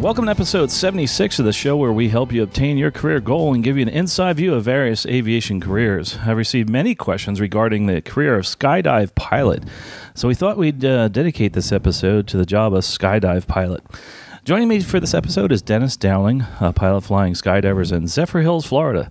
Welcome to episode 76 of the show where we help you obtain your career goal and give you an inside view of various aviation careers. I've received many questions regarding the career of skydive pilot, so we thought we'd uh, dedicate this episode to the job of skydive pilot. Joining me for this episode is Dennis Dowling, a pilot flying skydivers in Zephyrhills, Florida.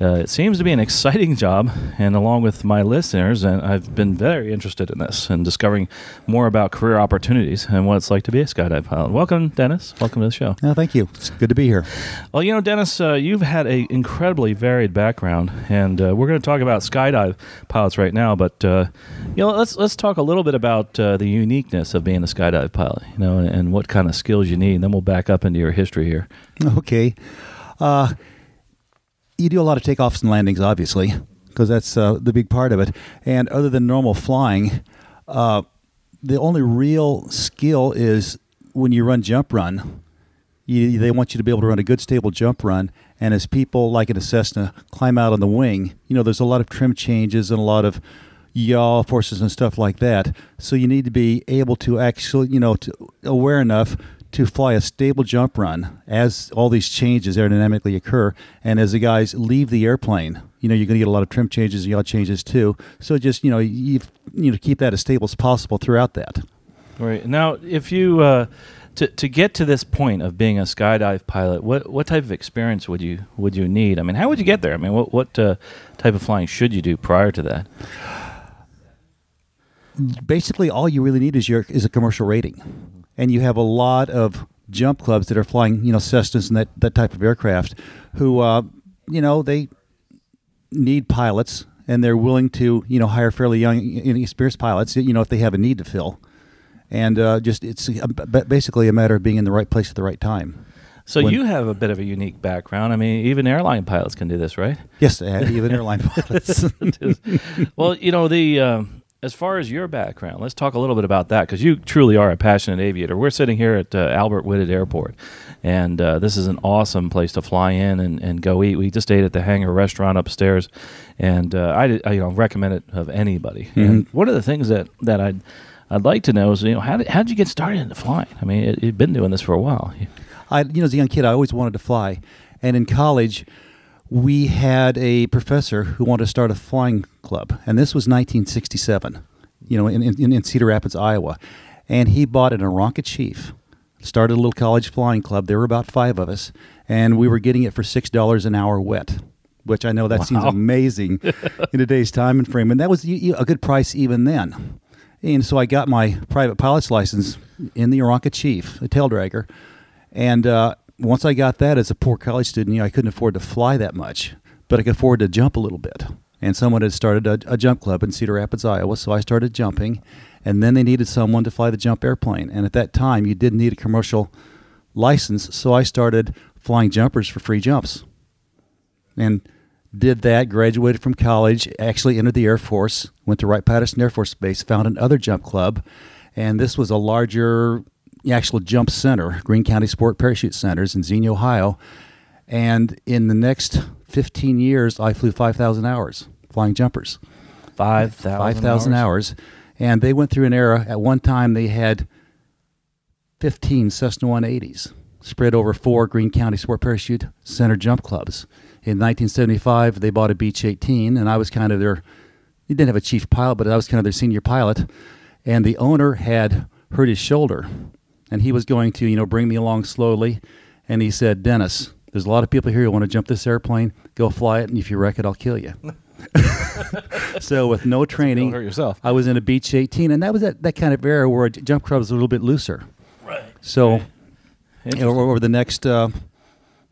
Uh, it seems to be an exciting job, and along with my listeners, and I've been very interested in this and discovering more about career opportunities and what it's like to be a skydive pilot. Welcome, Dennis. Welcome to the show. Oh, thank you. It's good to be here. Well, you know, Dennis, uh, you've had an incredibly varied background, and uh, we're going to talk about skydive pilots right now. But uh, you know, let's let's talk a little bit about uh, the uniqueness of being a skydive pilot. You know, and, and, what kind of skills you need. And then we'll back up into your history here. Okay. You do a lot of takeoffs and landings, obviously, because that's uh, the big part of it. And other than normal flying, uh, the only real skill is when you run jump run. You, they want you to be able to run a good, stable jump run. And as people like in a Cessna climb out on the wing, you know, there's a lot of trim changes and a lot of yaw forces and stuff like that. So you need to be able to actually, you know, to, aware enough to fly a stable jump run as all these changes aerodynamically occur, and as the guys leave the airplane, you know you're going to get a lot of trim changes and yaw changes too. So just you know you you know keep that as stable as possible throughout that. Right now, if you uh, to to get to this point of being a skydive pilot, what what type of experience would you would you need? I mean, how would you get there? I mean, what what uh, type of flying should you do prior to that? Basically, all you really need is your is a commercial rating and you have a lot of jump clubs that are flying, you know, Cessnas and that, that type of aircraft, who, uh, you know, they need pilots and they're willing to, you know, hire fairly young, inexperienced pilots, you know, if they have a need to fill. And uh, just it's basically a matter of being in the right place at the right time. So when, you have a bit of a unique background. I mean, even airline pilots can do this, right? Yes, even airline pilots. well, you know the. Um, as far as your background, let's talk a little bit about that because you truly are a passionate aviator. We're sitting here at uh, Albert Whitted Airport, and uh, this is an awesome place to fly in and, and go eat. We just ate at the Hangar Restaurant upstairs, and uh, I, I, you know recommend it of anybody. Mm-hmm. And one of the things that that I'd I'd like to know is you know how did how did you get started into flying? I mean, it, you've been doing this for a while. I you know as a young kid I always wanted to fly, and in college we had a professor who wanted to start a flying club, and this was 1967, you know, in, in, in Cedar Rapids, Iowa. And he bought an Aeronca Chief, started a little college flying club. There were about five of us, and we were getting it for $6 an hour wet, which I know that wow. seems amazing in today's time and frame. And that was a good price even then. And so I got my private pilot's license in the Aeronca Chief, a tail dragger. And uh, once I got that as a poor college student, you know, I couldn't afford to fly that much, but I could afford to jump a little bit. And someone had started a, a, jump club in Cedar Rapids, Iowa, so I started jumping. And then they needed someone to fly the jump airplane. And at that time, you didn't need a commercial license, so I started flying jumpers for free jumps. And did that, graduated from college, actually entered the Air Force, went to Wright Patterson Air Force Base, found another jump club. And this was a larger actual jump center, Greene County Sport Parachute Centers in Xenia, Ohio. And in the next 15 years, I flew 5,000 hours flying jumpers. 5,000 5,000 hours. hours. And they went through an era, at one time, they had 15 Cessna 180s spread over four Greene County Sport Parachute Center jump clubs. In 1975, they bought a Beech 18, and I was kind of their, he didn't have a chief pilot, but I was kind of their senior pilot. And the owner had hurt his shoulder and he was going to, you know, bring me along slowly. And he said, Dennis, there's a lot of people here who want to jump this airplane. Go fly it, and if you wreck it, I'll kill you. so with no training. I was in a Beech 18, and that was that, that kind of era where a jump club was a little bit looser. Right. So right. You know, over the next uh,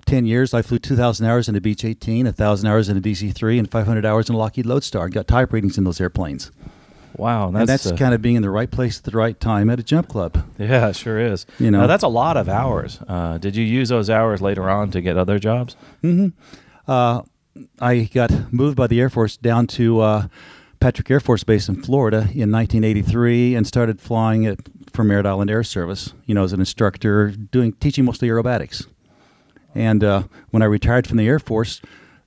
10 years, I flew 2,000 hours in a Beech 18, 1,000 hours in a DC-3, and 500 hours in a Lockheed Lodestar. Got type ratings in those airplanes. Wow, that's, and that's uh, kind of being in the right place at the right time at a jump club. Yeah, sure is. You know, now, that's a lot of hours. Uh, did you use those hours later on to get other jobs? Mm-hmm. Uh, I got moved by the Air Force down to uh, Patrick Air Force Base in Florida in 1983 and started flying at for Merritt Island Air Service. You know, as an instructor, doing teaching mostly aerobatics. And uh, when I retired from the Air Force,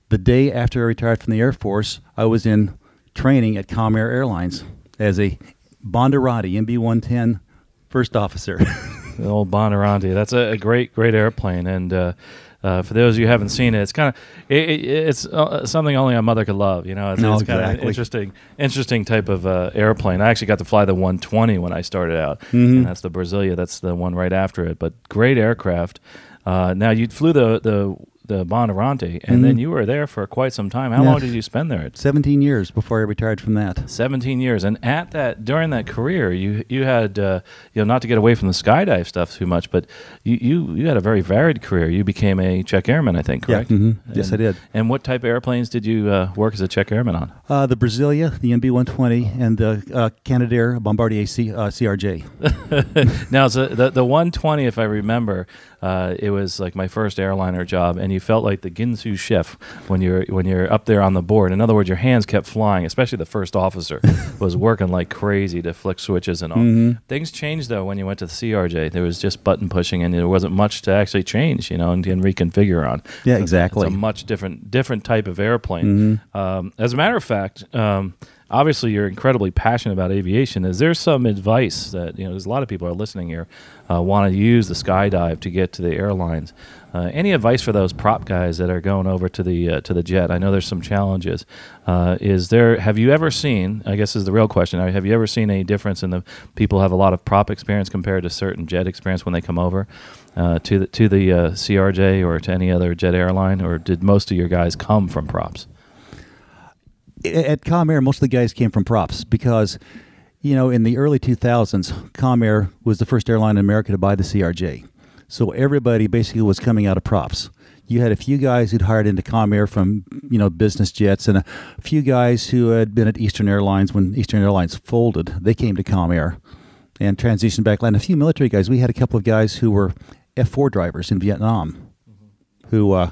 the day after I retired from the Air Force, I was in training at Comair Airlines as a Bandeirante MB-110 first officer. the old Bandeirante. That's a, a, great, great airplane. And uh, uh, for those of you who haven't seen it, it's kind of it, it, it's uh, something only a mother could love. You know, it's, no, it's kind exactly. of interesting, interesting type of uh, airplane. I actually got to fly the 120 when I started out, mm-hmm. and that's the Brasilia. That's the one right after it. But great aircraft. Uh, now you flew the the the Bandeirante, and mm-hmm. then you were there for quite some time. How yeah. long did you spend there? 17 years before I retired from that. 17 years, and at that during that career, you you had uh, you know not to get away from the skydive stuff too much, but you you, you had a very varied career. You became a check airman, I think, correct? Yeah. Mm-hmm. Yes, I did. And what type of airplanes did you uh, work as a check airman on? Uh, the Brasilia, the MB-120, and the uh, Canadair Bombardier C, uh, CRJ. now, so the the 120, if I remember, uh, it was like my first airliner job, and you felt like the Ginsu chef when you're when you're up there on the board. In other words, your hands kept flying. Especially the first officer was working like crazy to flick switches and all. Mm-hmm. Things changed though when you went to the CRJ. There was just button pushing, and there wasn't much to actually change, you know, and, and reconfigure on. Yeah, So exactly. It's a much different different type of airplane. Mm-hmm. Um, as a matter of fact. Um, obviously you're incredibly passionate about aviation. Is there some advice that you know? There's a lot of people are listening here, uh, want to use the skydive to get to the airlines. Uh, any advice for those prop guys that are going over to the uh, to the jet? I know there's some challenges. Uh, is there? Have you ever seen? I guess is the real question. Have you ever seen any difference in the people have a lot of prop experience compared to certain jet experience when they come over uh, to the to the uh, CRJ or to any other jet airline, or did most of your guys come from props? At Comair, most of the guys came from props because, you know, in the early 2000s, Comair was the first airline in America to buy the CRJ. So everybody basically was coming out of props. You had a few guys who'd hired into Comair from, you know, business jets, and a few guys who had been at Eastern Airlines when Eastern Airlines folded. They came to Comair and transitioned back. And a few military guys. We had a couple of guys who were F4 drivers in Vietnam who uh,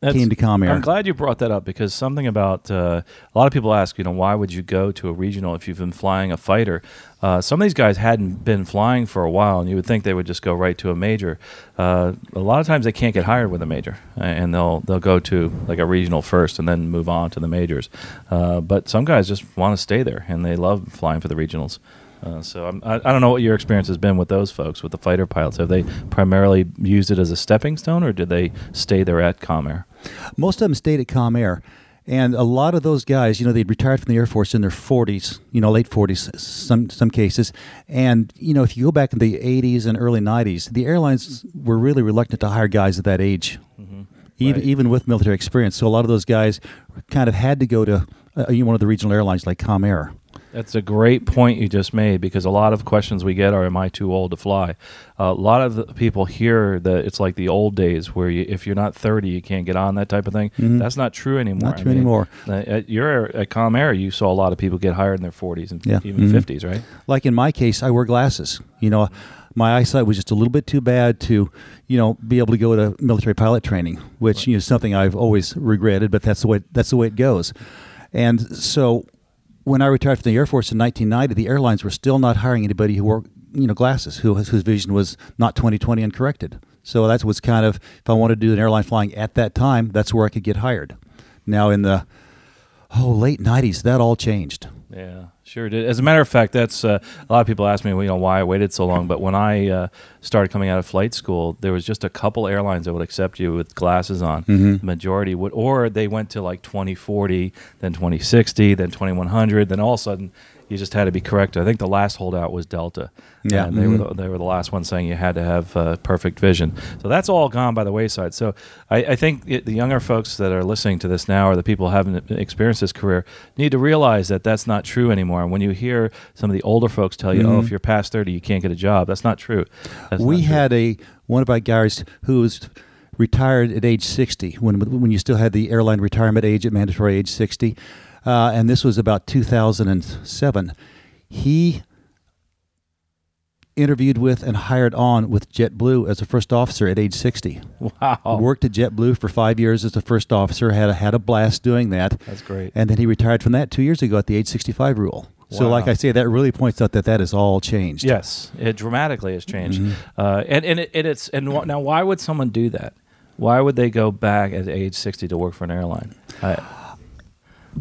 That's- came to Comair. I'm glad you brought that up because something about uh, a lot of people ask, you know, why would you go to a regional if you've been flying a fighter? Uh, some of these guys hadn't been flying for a while, and you would think they would just go right to a major. Uh, a lot of times they can't get hired with a major, and they'll they'll go to like a regional first and then move on to the majors. Uh, but some guys just want to stay there, and they love flying for the regionals. Uh, so I'm, I, I don't know what your experience has been with those folks, with the fighter pilots. Have they primarily used it as a stepping stone, or did they stay there at Comair? most of them stayed at Comair. And a lot of those guys, you know, they'd retired from the Air Force in their 40s, you know, late 40s, some some cases. And you know, if you go back in the 80s and early 90s, the airlines were really reluctant to hire guys at that age, even Right. even with military experience. So a lot of those guys kind of had to go to uh, you know, one of the regional airlines like Comair. That's a great point you just made because a lot of questions we get are, "Am I too old to fly?" a lot of the people hear that it's like the old days where you, if you're not 30, you can't get on that type of thing. That's not true anymore. Mm-hmm. Not true anymore. uh, At your at Comair, you saw a lot of people get hired in their 40s and Yeah. even Mhm. 50s, right? like in my case, I wear glasses. You know, my eyesight was just a little bit too bad to, you know, be able to go to military pilot training, which you know is something I've always regretted. But that's the way that's the way it goes. And so, when I retired from the Air Force in 1990, the airlines were still not hiring anybody who wore you know glasses, who whose vision was not 20/20 and corrected. So that was kind of if I wanted to do an airline flying at that time, that's where I could get hired. Now in the oh late 90s, that all changed. Yeah, sure did. As a matter of fact, that's uh, a lot of people ask me, you know, why I waited so long. But when I uh, started coming out of flight school, there was just a couple airlines that would accept you with glasses on. Mm-hmm. The majority would, or they went to like 2040, then 2060, then 2100. Then all of a sudden, you just had to be correct. I think the last holdout was Delta. Yeah. and they were Mhm. the, they were the last one saying you had to have uh, perfect vision. So that's all gone by the wayside. So I, I think it, the younger folks that are listening to this now, or the people who haven't experienced this career, need to realize that that's not true anymore. And when you hear some of the older folks tell you, "Oh, if you're past 30, you can't get a job," that's not true. That's we not true. had a one of our guys who was retired at age 60 when when you still had the airline retirement age at mandatory age 60 uh, and this was about 2007 he interviewed with and hired on with JetBlue as a first officer at age 60. Wow. Worked at JetBlue for five years as a first officer. Had a, had a blast doing that. That's great. And then he retired from that two years ago at the age 65 rule. So, like I say, that really points out that that has all changed. Yes, it dramatically has changed, Mm-hmm. uh, and and it, it, it's and now why would someone do that? Why would they go back at age sixty to work for an airline? I,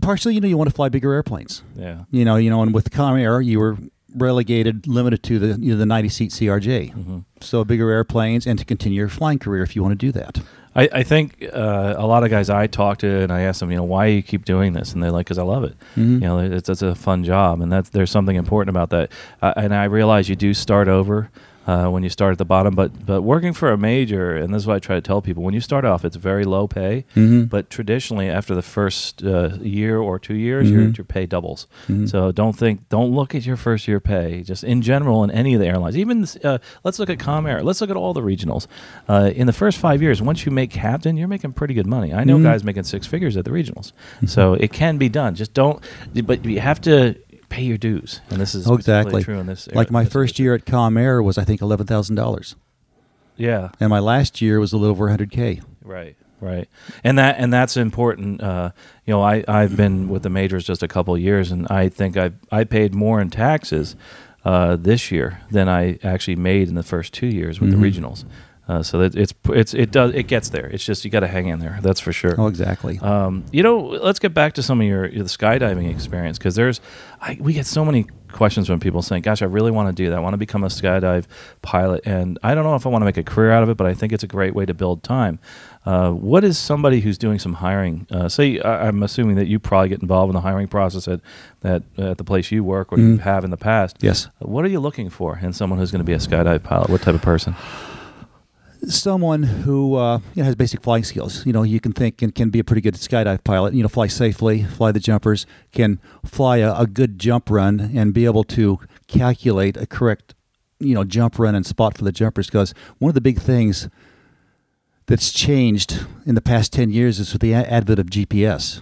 Partially, you know, you want to fly bigger airplanes. yeah, You know, you know, and with Comair, you were relegated, limited to the you know, the 90 seat CRJ. Mm-hmm. So bigger airplanes, and to continue your flying career if you want to do that. I, I think uh, a lot of guys I talk to, and I ask them, you know, why you keep doing this, and they're like, because I love it. Mm-hmm. You know, it's, it's a fun job, and that's there's something important about that. Uh, and I realize you do start over. Uh, when you start at the bottom, but but working for a major, and this is what I try to tell people: when you start off, it's very low pay, Mhm. but traditionally after the first uh, year or two years, your Mhm. your pay doubles. Mhm. So don't think, don't look at your first year pay. Just in general, in any of the airlines, even uh, let's look at Comair. Let's look at all the regionals. Uh, in the first five years, once you make captain, you're making pretty good money. I know Mhm. guys making six figures at the regionals, so it can be done. Just don't, but you have to pay your dues, and this is Oh, exactly. true in this. Like my this first year at Comair was, I think, eleven thousand dollars, yeah, and my last year was a little over hundred k. Right, right, and that and that's important. Uh, you know, I I've been with the majors just a couple of years, and I think I I paid more in taxes uh, this year than I actually made in the first two years with Mhm. the regionals. Uh, so that it's it's it does it gets there. It's just you got to hang in there. That's for sure. Oh, exactly. Um, you know, let's get back to some of your, your the skydiving experience because there's, I, we get so many questions from people saying, "Gosh, I really want to do that. I want to become a skydive pilot, and I don't know if I want to make a career out of it, but I think it's a great way to build time." Uh, what is somebody who's doing some hiring? Uh, say, I, I'm assuming that you probably get involved in the hiring process at that at the place you work or you Mm. have in the past. yes. What are you looking for in someone who's going to be a skydive pilot? What type of person? Someone who uh, you know, has basic flying skills. You know, you can think and can be a pretty good skydive pilot. You know, fly safely, fly the jumpers, can fly a, a good jump run, and be able to calculate a correct, you know, jump run and spot for the jumpers. Because one of the big things that's changed in the past ten years is with the advent of GPS.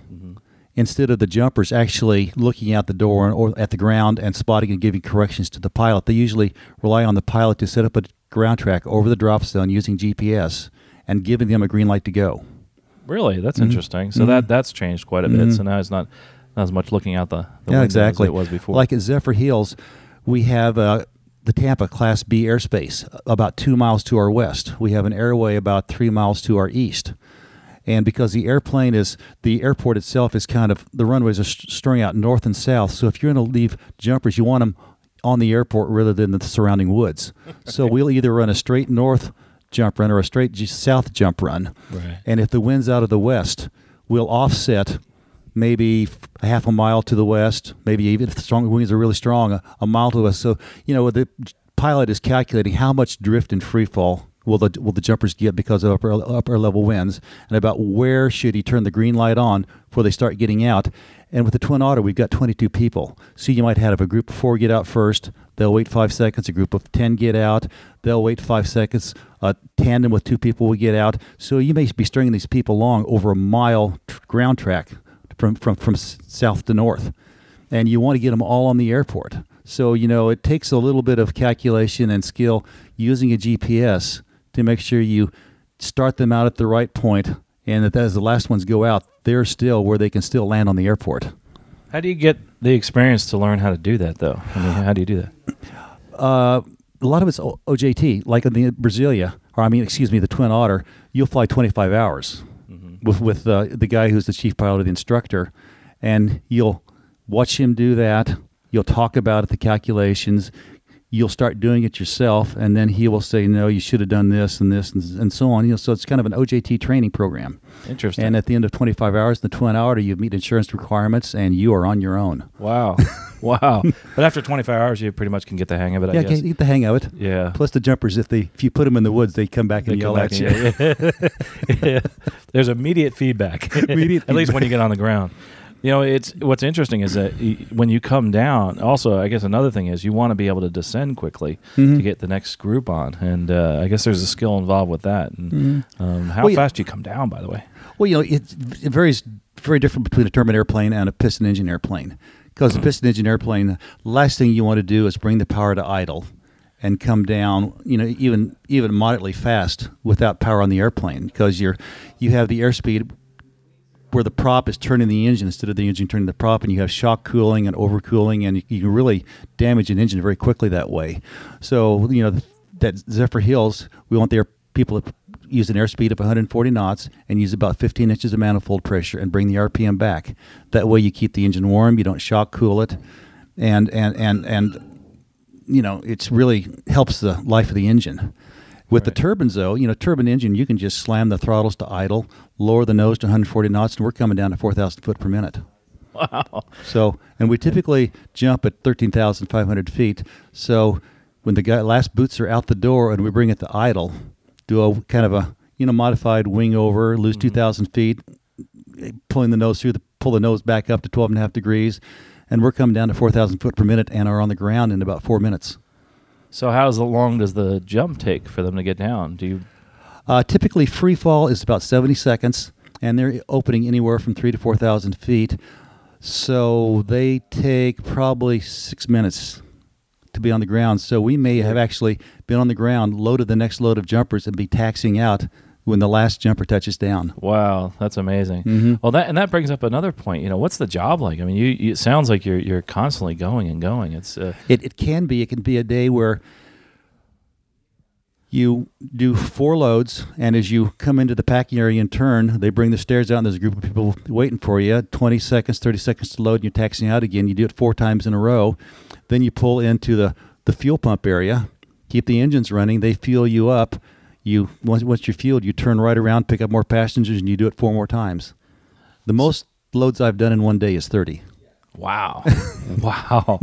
Instead of the jumpers actually looking out the door or at the ground and spotting and giving corrections to the pilot, they usually rely on the pilot to set up a ground track over the drop zone using GPS and giving them a green light to go. Really, that's Mhm. interesting. So Mhm. that that's changed quite a bit. Mhm. So now it's not not as much looking out the, the yeah, exactly. as it was before. Like at Zephyrhills, we have uh, the Tampa Class B airspace about two miles to our west. We have an airway about three miles to our east. And because the airplane is, the airport itself is kind of, the runways are st- strung out north and south. So if you're going to leave jumpers, you want them on the airport rather than the surrounding woods. So we'll either run a straight north jump run or a straight south jump run. Right. And if the wind's out of the west, we'll offset maybe a half a mile to the west, maybe even if the strong winds are really strong, a, a mile to the west. So, you know, the pilot is calculating how much drift and free fall will the will the jumpers get because of upper upper level winds, and about where should he turn the green light on before they start getting out. And with the Twin Otter, we've got 22 people. So you might have a group of four get out first. They'll wait five seconds. A group of 10 get out. They'll wait five seconds. A tandem with two people will get out. So you may be stringing these people along over a mile tr- ground track from, from, from south to north. And you want to get them all on the airport. So, you know, it takes a little bit of calculation and skill using a GPS to make sure you start them out at the right point and that as the last ones go out, they're still where they can still land on the airport. How do you get the experience to learn how to do that, though? I mean, how do you do that? Uh, a lot of it's O- OJT, like in the Brasilia, or I mean, excuse me, the Twin Otter. You'll fly 25 hours with with uh, the guy who's the chief pilot, or the instructor, and you'll watch him do that. You'll talk about it, the calculations. You'll start doing it yourself, and then he will say, "No, you should have done this and this and, and so on." You know, so it's kind of an OJT training program. Interesting. And at the end of 25 hours in the Twin Otter, you meet insurance requirements, and you are on your own. wow, wow. But after 25 hours, you pretty much can get the hang of it. I yeah, guess. get, the hang of it. Yeah. Plus the jumpers, if they if you put them in the woods, they come back They and come yell back at you. yeah, yeah. There's immediate feedback. Immediate At least when you get on the ground. You know, it's what's interesting is that when you come down. Also, I guess another thing is you want to be able to descend quickly Mhm. to get the next group on, and uh, I guess there's a skill involved with that. And Mhm. um, how Well, fast do you come down? By the way. Well, you know, it, it varies very different between a turbine airplane and a piston engine airplane. Because the piston engine airplane, the last thing you want to do is bring the power to idle and come down, you know, even even moderately fast without power on the airplane because you're you have the airspeed where the prop is turning the engine instead of the engine turning the prop, and you have shock cooling and overcooling, and you, you can really damage an engine very quickly that way. So you know that Zephyrhills, we want their people to use an airspeed of 140 knots and use about 15 inches of manifold pressure and bring the RPM back. That way, you keep the engine warm, you don't shock cool it, and and and and you know it's really helps the life of the engine. With Right. the turbines, though, you know, turbine engine, you can just slam the throttles to idle, lower the nose to 140 knots, and we're coming down to 4,000 foot per minute. Wow. So, and we typically jump at 13,500 feet. So, when the guy last boots are out the door and we bring it to idle, do a kind of a you know modified wing over, lose mm-hmm. 2,000 feet, pulling the nose through, the pull the nose back up to 12 and a half degrees, and we're coming down to 4,000 foot per minute and are on the ground in about four minutes. So how long does the jump take for them to get down? Do you? Uh, typically, free fall is about 70 seconds, and they're opening anywhere from three to 4,000 feet. So they take probably six minutes to be on the ground. So we may have actually been on the ground, loaded the next load of jumpers, and be taxiing out when the last jumper touches down. Wow, that's amazing. Mhm. Well, that and that brings up another point. You know, what's the job like? I mean, you, you it sounds like you're you're constantly going and going. It's uh, It, it can be. It can be a day where you do four loads, and as you come into the packing area and turn, they bring the stairs out, and there's a group of people waiting for you. 20 seconds, 30 seconds to load, and you're taxiing out again. You do it four times in a row. Then you pull into the, the fuel pump area, keep the engines running. They fuel you up. You once, once you're fueled, you turn right around, pick up more passengers, and you do it four more times. The most loads I've done in one day is 30. Wow. wow.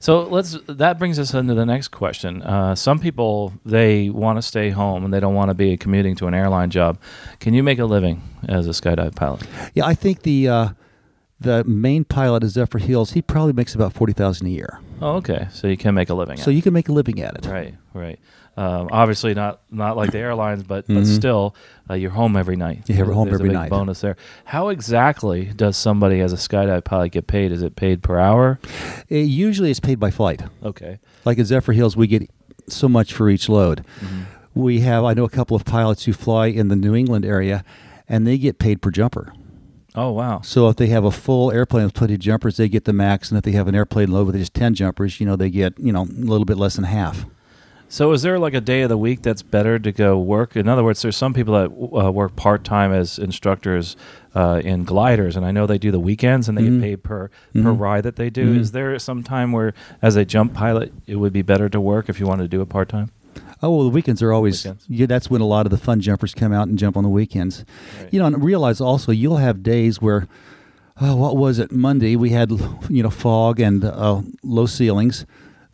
So let's that brings us into the next question. Uh, some people they want to stay home and they don't want to be commuting to an airline job. Can you make a living as a skydive pilot? Yeah, I think the uh, the main pilot of Zephyrhills, he probably makes about forty thousand a year. Oh, okay. So you can make a living. So you can make a living at it. right, right. Um, obviously not not like the airlines, but but Mhm. still, uh, you're home every night. Yeah, we're home There's a every night. Bonus there. How exactly does somebody as a skydive pilot get paid? Is it paid per hour? It usually it's paid by flight. Okay. Like at Zephyr Hills, we get so much for each load. Mm-hmm. We have I know a couple of pilots who fly in the New England area, and they get paid per jumper. Oh wow. So if they have a full airplane with plenty of jumpers, they get the max, and if they have an airplane load with just ten jumpers, you know they get you know a little bit less than half. So, is there like a day of the week that's better to go work? In other words, there's some people that uh, work part time as instructors uh, in gliders, and I know they do the weekends and they Mhm. get paid per per Mhm. ride that they do. Mhm. Is there some time where, as a jump pilot, it would be better to work if you wanted to do it part time? Oh well, the weekends are always Weekends. yeah. That's when a lot of the fun jumpers come out and jump on the weekends. Right. You know, and realize also you'll have days where, oh, what was it? Monday we had you know fog and uh, low ceilings,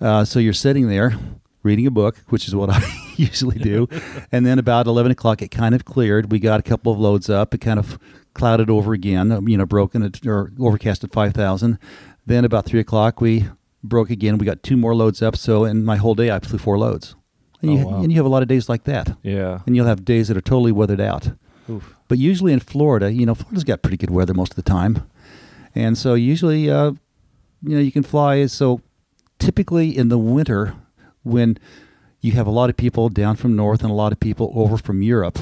uh, so you're sitting there reading a book, which is what I usually do, and then about eleven o'clock it kind of cleared. We got a couple of loads up. It kind of clouded over again. um, You know, broken at, or overcast at five thousand. Then about three o'clock we broke again. We got two more loads up. So in my whole day I flew four loads. And, Oh, you, wow. and you have a lot of days like that Yeah. and you'll have days that are totally weathered out. Oof. But usually in Florida, you know, Florida's got pretty good weather most of the time, and so usually, uh, you know, you can fly. So typically in the winter, when you have a lot of people down from north and a lot of people over from Europe,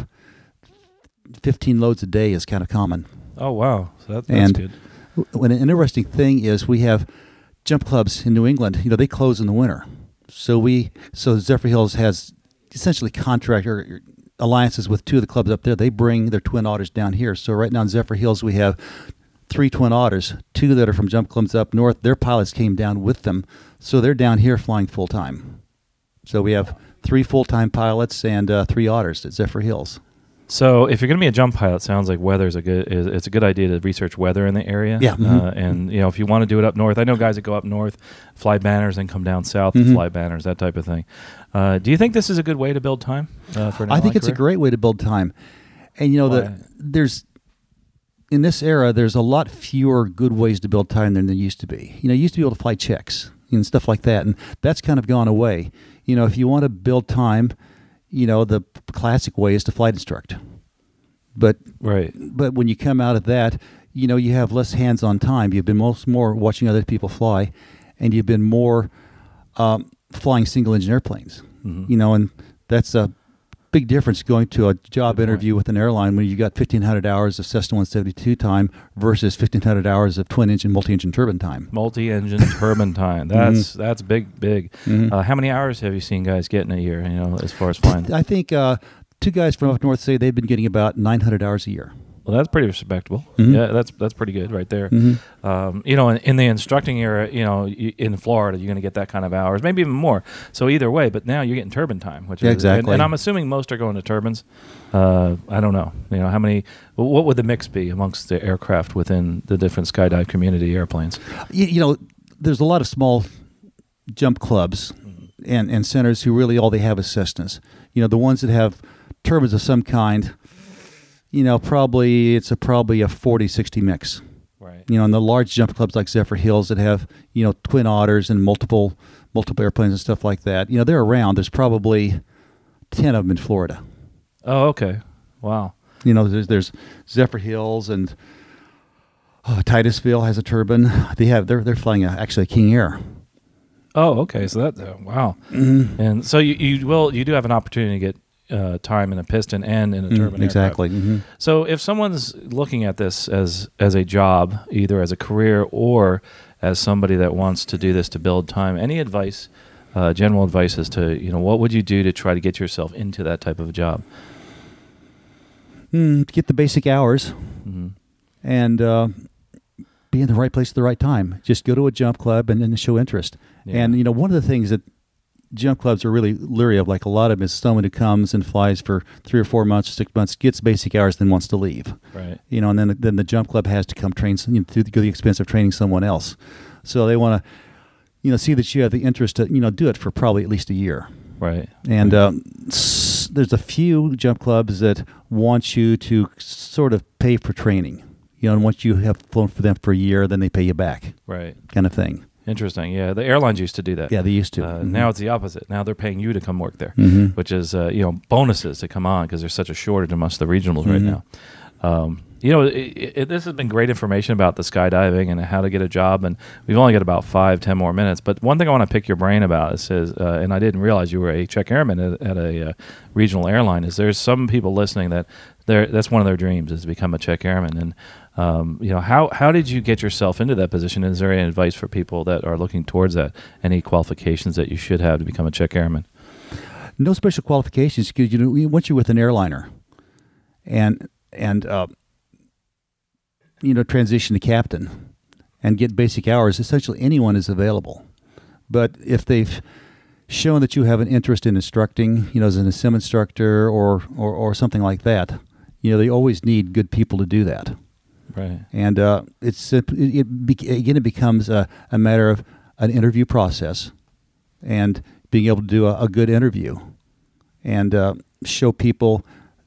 fifteen loads a day is kind of common. Oh wow. So that, that's And- good. When an interesting thing is, we have jump clubs in New England. You know, they close in the winter, so we so Zephyrhills has essentially contract or alliances with two of the clubs up there. They bring their twin otters down here. So right now in Zephyrhills, we have three twin otters, two that are from jump clubs up north. Their pilots came down with them, so they're down here flying full time. So we have three full time pilots and uh, three otters at Zephyrhills. So, if you're going to be a jump pilot, sounds like weather is a good. Is, it's a good idea to research weather in the area. Yeah, Uh, mhm. and you know, if you want to do it up north, I know guys that go up north, fly banners, and come down south Mhm. to fly banners, that type of thing. Uh, do you think this is a good way to build time uh, for I think it's a great way to build time. And you know the there's in this era there's a lot fewer good ways to build time than there used to be. You know, you used to be able to fly checks and stuff like that, and that's kind of gone away. You know, if you want to build time, you know, the classic way is to flight instruct. But Right. but when you come out of that, you know, you have less hands-on time. You've been most more watching other people fly, and you've been more um, flying single engine airplanes. Mhm. You know, and that's a big difference going to a job Good point. interview with an airline when you got 1,500 hours of Cessna 172 time versus 1,500 hours of twin engine, multi engine turbine time. Multi-engine turbine time. That's that's big, big. Mhm. Uh, how many hours have you seen guys get in a year? You know, as far as flying. I think uh, two guys from up north say they've been getting about 900 hours a year. Well, that's pretty respectable. Mhm. Yeah, that's that's pretty good right there. Mhm. Um, you know, in, in the instructing era, you know, in Florida, you're going to get that kind of hours, maybe even more. So either way, but now you're getting turbine time, which Yeah, is exactly. And, and I'm assuming most are going to turbines. Uh, I don't know. You know, how many? What would the mix be amongst the aircraft within the different skydive community airplanes? you, you know, there's a lot of small jump clubs and, and centers who really all they have is Cessnas. You know, the ones that have turbines of some kind, you know, probably it's a probably a 40 60 mix. Right. You know, and the large jump clubs like Zephyrhills that have, you know, twin otters and multiple multiple airplanes and stuff like that. You know, they're around. There's probably 10 of them in Florida. Oh, okay. Wow. You know, there's there's Zephyrhills and oh, Titusville has a turbine. They have they're they're flying a, actually a King Air. Oh, okay. So that uh, wow. Mm-hmm. And so you you will you do have an opportunity to get uh, time in a piston and in a turbine. Mm, exactly. aircraft. hmm So if someone's looking at this as as a job, either as a career or as somebody that wants to do this to build time, any advice, uh, general advice as to you know what would you do to try to get yourself into that type of a job? Mm, get the basic hours hmm and uh, be in the right place at the right time. Just go to a jump club and, and show interest. Yeah. And you know, one of the things that jump clubs are really leery of, like a lot of them, is someone who comes and flies for three or four months, six months, gets basic hours, then wants to leave. Right. You know, and then then the jump club has to come train, you know, through the, the expense of training someone else. So they want to, you know, see that you have the interest to, you know, do it for probably at least a year. Right. And um, s- there's a few jump clubs that want you to sort of pay for training. You know, and once you have flown for them for a year, then they pay you back, Right. kind of thing. Interesting. Yeah, the airlines used to do that. Yeah, they used to. Uh, Mhm. Now it's the opposite. Now they're paying you to come work there, Mhm. which is uh, you know bonuses to come on because there's such a shortage amongst the regionals right Mhm. now. Um, you know, it, it, this has been great information about the skydiving and how to get a job, and we've only got about five, ten more minutes. But one thing I want to pick your brain about is, is uh, and I didn't realize you were a check airman at, at a uh, regional airline. Is there's some people listening that that's one of their dreams is to become a check airman, and um, you know how how did you get yourself into that position? Is there any advice for people that are looking towards that? Any qualifications that you should have to become a check airman? no special qualifications because you know once you're with an airliner, and and uh, you know transition to captain and get basic hours, essentially anyone is available. But if they've shown that you have an interest in instructing, you know, as an sim instructor or, or or something like that, you know, they always need good people to do that. Right. and uh, it's it, it be, again it becomes a, a matter of an interview process and being able to do a, a good interview and uh, show people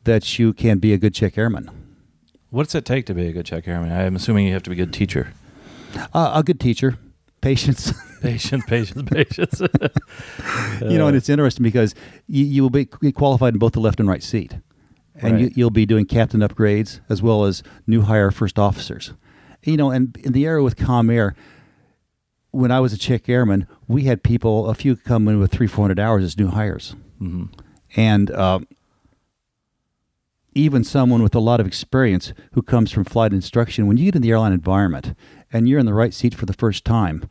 that you can be a good check airman What's it take to be a good check airman? I'm assuming you have to be a good teacher. uh, a good teacher patience Patience, patience, patience. you know and it's interesting because you, you will be qualified in both the left and right seat and you, Right. you'll be doing captain upgrades as well as new hire first officers you know and in the era with Comair when i was a check airman we had people a few come in with three four hundred hours as new hires hmm and uh, even someone with a lot of experience who comes from flight instruction, when you get in the airline environment and you're in the right seat for the first time,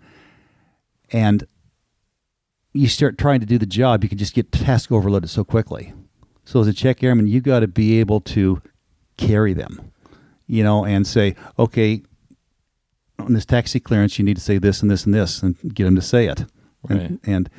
and you start trying to do the job, you can just get task overloaded so quickly. So as a check airman, you've got to be able to carry them, you know, and say, okay, on this taxi clearance, you need to say this and this and this, and get them to say it, Right. and, and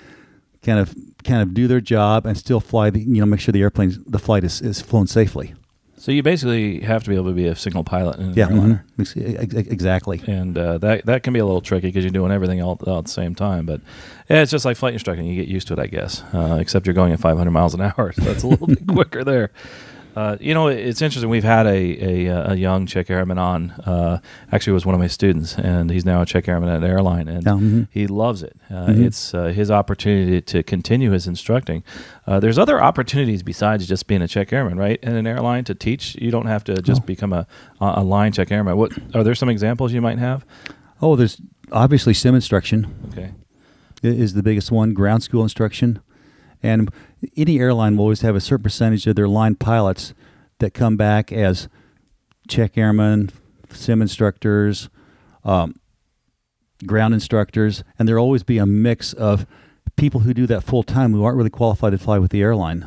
kind of kind of do their job and still fly the you know make sure the airplane the flight is, is flown safely. So you basically have to be able to be a signal pilot in Yeah, mhm. Ex- exactly. And uh, that that can be a little tricky because you're doing everything all, all at the same time. But yeah, it's just like flight instructing; you get used to it, I guess. Uh, except you're going at 500 miles an hour, so that's a little bit quicker there. Uh, you know, it's interesting. We've had a a, a young check airman on. Uh, actually, was one of my students, and he's now a check airman at an airline, and Yeah, mhm. he loves it. Uh, Mhm. It's uh, his opportunity to continue his instructing. Uh, there's other opportunities besides just being a check airman, right? In an airline to teach, you don't have to just Oh. become a a line check airman. What are there some examples you might have? Oh, there's obviously sim instruction Okay. is the biggest one. Ground school instruction, and any airline will always have a certain percentage of their line pilots that come back as check airmen, sim instructors, um, ground instructors, and there'll always be a mix of people who do that full time who aren't really qualified to fly with the airline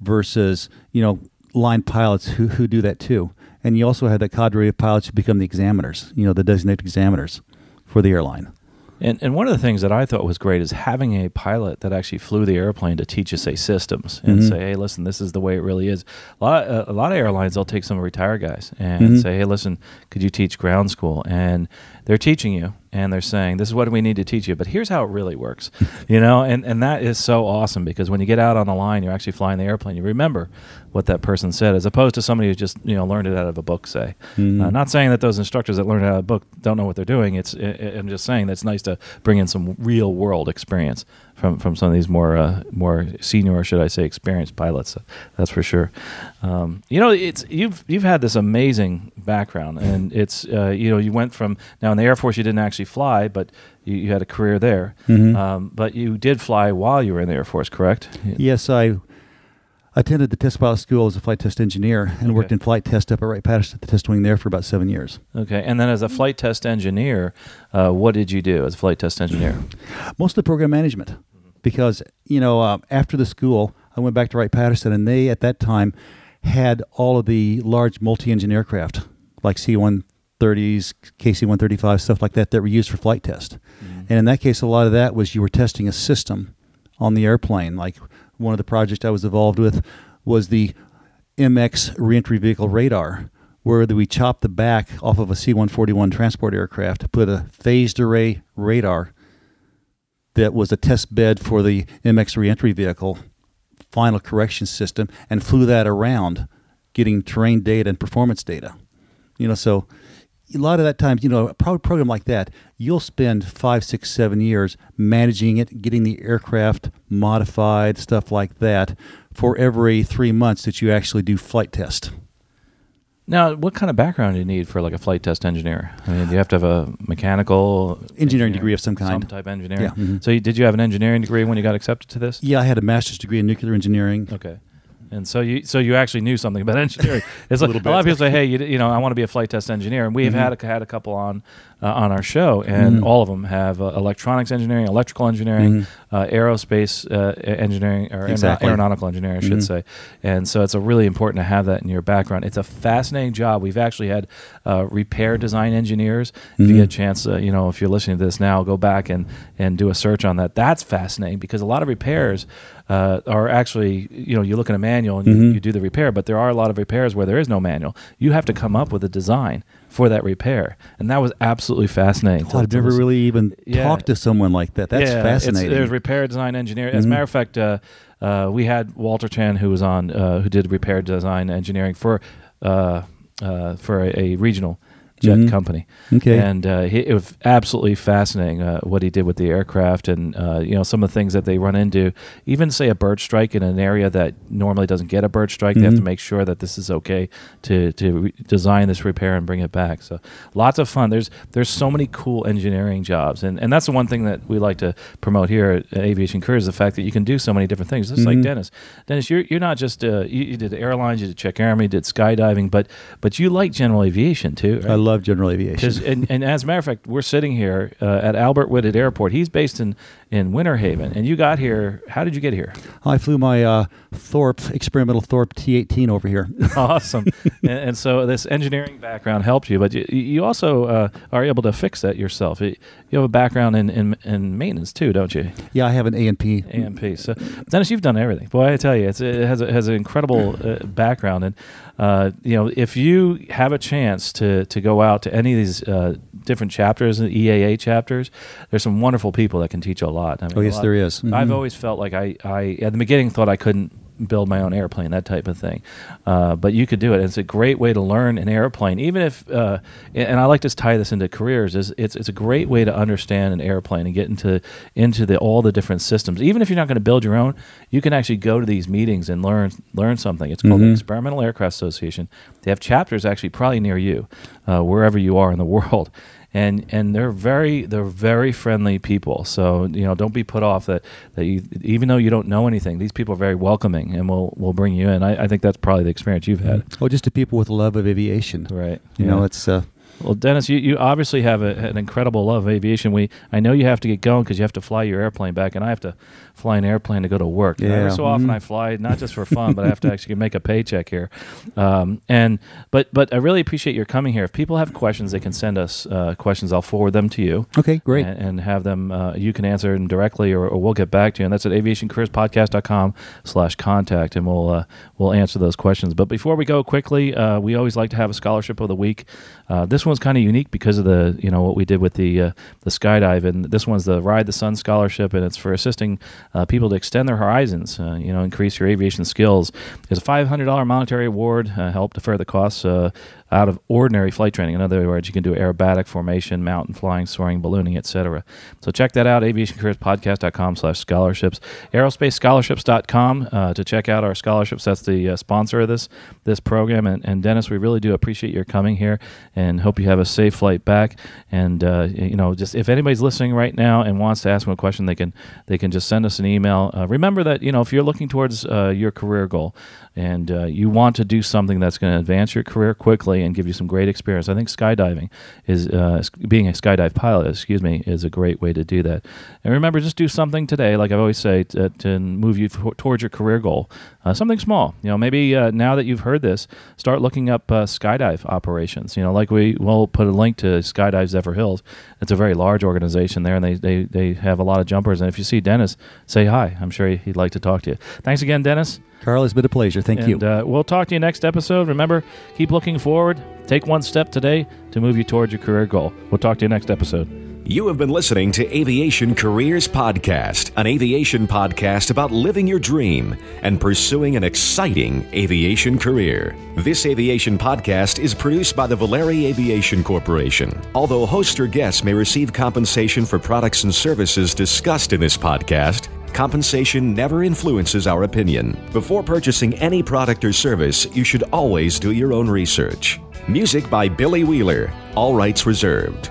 versus you know line pilots who, who do that too. And you also have that cadre of pilots who become the examiners, you know, the designated examiners for the airline. And, and one of the things that I thought was great is having a pilot that actually flew the airplane to teach us, say, systems and Mhm. say, hey, listen, this is the way it really is. A lot, uh, a lot of airlines, they'll take some retired guys and Mhm. say, hey, listen, could you teach ground school? And they're teaching you and they're saying, this is what we need to teach you, but here's how it really works, you know? And, and that is so awesome because when you get out on the line, you're actually flying the airplane, you remember what that person said as opposed to somebody who just, you know, learned it out of a book, say. Mhm. Uh, not saying that those instructors that learn out of a book don't know what they're doing. It's I- I- I'm just saying that it's nice to bring in some real world experience from, from some of these more uh, more senior, or should I say, experienced pilots. That's for sure. Um, you know, it's you've you've had this amazing background, and it's uh, you know you went from now in the Air Force you didn't actually fly, but you, you had a career there. Mhm. Um, but you did fly while you were in the Air Force, correct? Yes, I attended the test pilot school as a flight test engineer and worked in flight test up at Wright Patterson at the test wing there for about seven years. Okay, and then as a flight test engineer, uh, what did you do as a flight test engineer? Mostly program management, because you know uh, after the school I went back to Wright Patterson and they at that time had all of the large multi-engine aircraft like C-130s, KC-135, stuff like that that were used for flight test. And in that case, a lot of that was you were testing a system on the airplane. Like one of the projects I was involved with was the MX reentry vehicle radar, where we chopped the back off of a C 141 transport aircraft to put a phased array radar that was a test bed for the MX reentry vehicle final correction system and flew that around, getting terrain data and performance data. You know, so a lot of that times, you know, a program like that, you'll spend five, six, seven years managing it, getting the aircraft modified, stuff like that, for every three months that you actually do flight test. Now, what kind of background do you need for like a flight test engineer? I mean, do you have to have a mechanical Engineering degree of some kind. some type of engineering? Yeah. Mhm. So, you, did you have an engineering degree when you got accepted to this? Yeah, I had a master's degree in nuclear engineering. Okay. And so you so you actually knew something about engineering. It's like, a, lot of people say, "Hey, you, you know, I want to be a flight test engineer." And we've Mhm. had a, had a couple on uh, on our show, and Mhm. all of them have uh, electronics engineering, electrical engineering, Mhm. uh, aerospace uh, engineering, or Exactly. aeronautical engineering, I should Mhm. say. And so it's a really important to have that in your background. It's a fascinating job. We've actually had uh, repair design engineers. If you get a chance, uh, you know, if you're listening to this now, go back and and do a search on that. That's fascinating because a lot of repairs uh, are actually, you know, you look at a manual and you, Mhm. you do the repair, but there are a lot of repairs where there is no manual. You have to come up with a design for that repair, and that was absolutely fascinating. to- Oh, I've to never listen. really even Yeah. talked to someone like that. That's Yeah, it's- fascinating. There's repair design engineer. As a Mhm. matter of fact, uh, uh, we had Walter Chan who was on, uh, who did repair design engineering for uh, uh, for a, a regional jet Mhm. company. okay. And uh, he, it was absolutely fascinating uh, what he did with the aircraft, and uh, you know some of the things that they run into. Even say a bird strike in an area that normally doesn't get a bird strike, they have to Mhm. make sure that this is okay to to re- design this repair and bring it back. So lots of fun. There's there's so many cool engineering jobs, and and that's the one thing that we like to promote here at Aviation Careers: the fact that you can do so many different things. Just like Mhm. Dennis. Dennis, you're you're not just uh, you, you did airlines, you did check airmen, you did skydiving, but but you like general aviation too. right? I love general aviation. And, and as a matter of fact, we're sitting here uh, at Albert Whitted Airport. He's based in in Winter Haven, and you got here. How did you get here? I flew my uh, Thorp experimental Thorp T18 over here. awesome. and, and so this engineering background helped you, but you, you also uh, are able to fix that yourself. You have a background in, in, in maintenance too, don't you? yeah, I have an A and P. AMP. So Dennis, you've done everything. Boy, I tell you, it's, it has a, has an incredible uh, background, and uh, you know, if you have a chance to to go out to any of these uh, different chapters, the EAA chapters, there's some wonderful people that can teach you a lot. I mean, Oh, yes, lot- there is. I've Mhm. always felt like I, I at the beginning thought I couldn't build my own airplane, that type of thing. Uh, but you could do it. It's a great way to learn an airplane, even if. Uh, and I like to tie this into careers. Is it's it's a great way to understand an airplane and get into into the all the different systems. Even if you're not going to build your own, you can actually go to these meetings and learn learn something. It's called the Mhm. Experimental Aircraft Association. They have chapters actually probably near you, uh, wherever you are in the world. And and they're very they're very friendly people. So you know, don't be put off that that you, even though you don't know anything, these people are very welcoming and will will bring you in. I, I think that's probably the experience you've had. Oh, just to people with love of aviation. Right. You Yeah. know, it's uh, Well, Dennis, you, you obviously have a, an incredible love of aviation. We I know you have to get going because you have to fly your airplane back, and I have to fly an airplane to go to work. And Every Yeah. so often Mhm. I fly not just for fun, but I have to actually make a paycheck here. Um, and but but I really appreciate your coming here. If people have questions, they can send us uh, questions. I'll forward them to you. okay, great. And, and have them, uh, you can answer them directly or, or we'll get back to you. And that's at aviationcareerspodcast.com slash contact. And we'll, uh, we'll answer those questions. But before we go quickly, uh, we always like to have a scholarship of the week. Uh, this one's kind of unique because of the, you know, what we did with the, uh, the skydive. And this one's the Ride the Sun Scholarship. And it's for assisting uh, people to extend their horizons, uh, you know, increase your aviation skills. It's a $500 monetary award, uh, help defer the costs uh, out of ordinary flight training. In other words, you can do aerobatic formation, mountain flying, soaring, ballooning, etc. So check that out, aviationcareerspodcast.com slash scholarships. Aerospacescholarships.com uh, to check out our scholarships. That's the uh, sponsor of this this program. And, and Dennis, we really do appreciate your coming here and hope you have a safe flight back. And, uh, you know, just if anybody's listening right now and wants to ask them a question, they can they can just send us an email. Uh, remember that, you know, if you're looking towards uh, your career goal and uh, you want to do something that's going to advance your career quickly and give you some great experience, I think skydiving is uh, being a skydive pilot, excuse me, is a great way to do that. And remember, just do something today, like I always say, to, to move you f- towards your career goal. Uh, something small, you know. Maybe uh, now that you've heard this, start looking up uh, skydive operations. You know, like we will put a link to Skydive Zephyrhills. It's a very large organization there, and they, they they have a lot of jumpers. And if you see Dennis, say hi. I'm sure he'd like to talk to you. Thanks again, Dennis. Carl, it's been a pleasure. Thank and, you. Uh, we'll talk to you next episode. Remember, keep looking forward. Take one step today to move you towards your career goal. We'll talk to you next episode. You have been listening to Aviation Careers Podcast, an aviation podcast about living your dream and pursuing an exciting aviation career. This aviation podcast is produced by the Valeri Aviation Corporation. Although host or guests may receive compensation for products and services discussed in this podcast, compensation never influences our opinion. Before purchasing any product or service, you should always do your own research. Music by Billy Wheeler, all rights reserved.